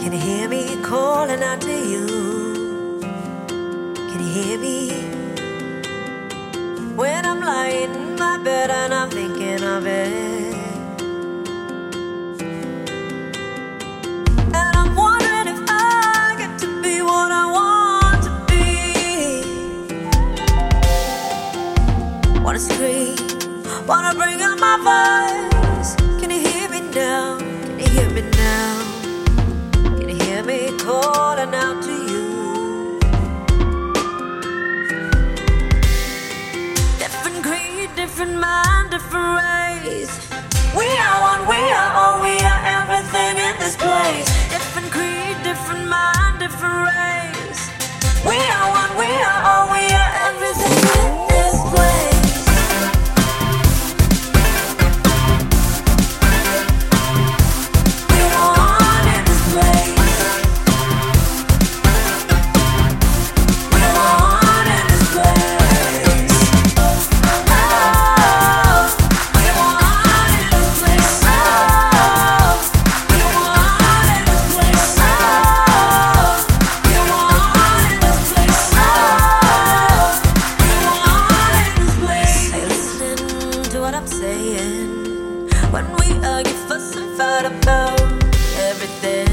Can you hear me calling out to you? Can you hear me? When I'm lying in my bed and I'm thinking of it. And I'm wondering if I get to be what I want to be. Wanna scream, wanna bring out my voice. Can you hear me now? Can you hear me now? Calling out to you? end when we argue, fuss, and fight about everything.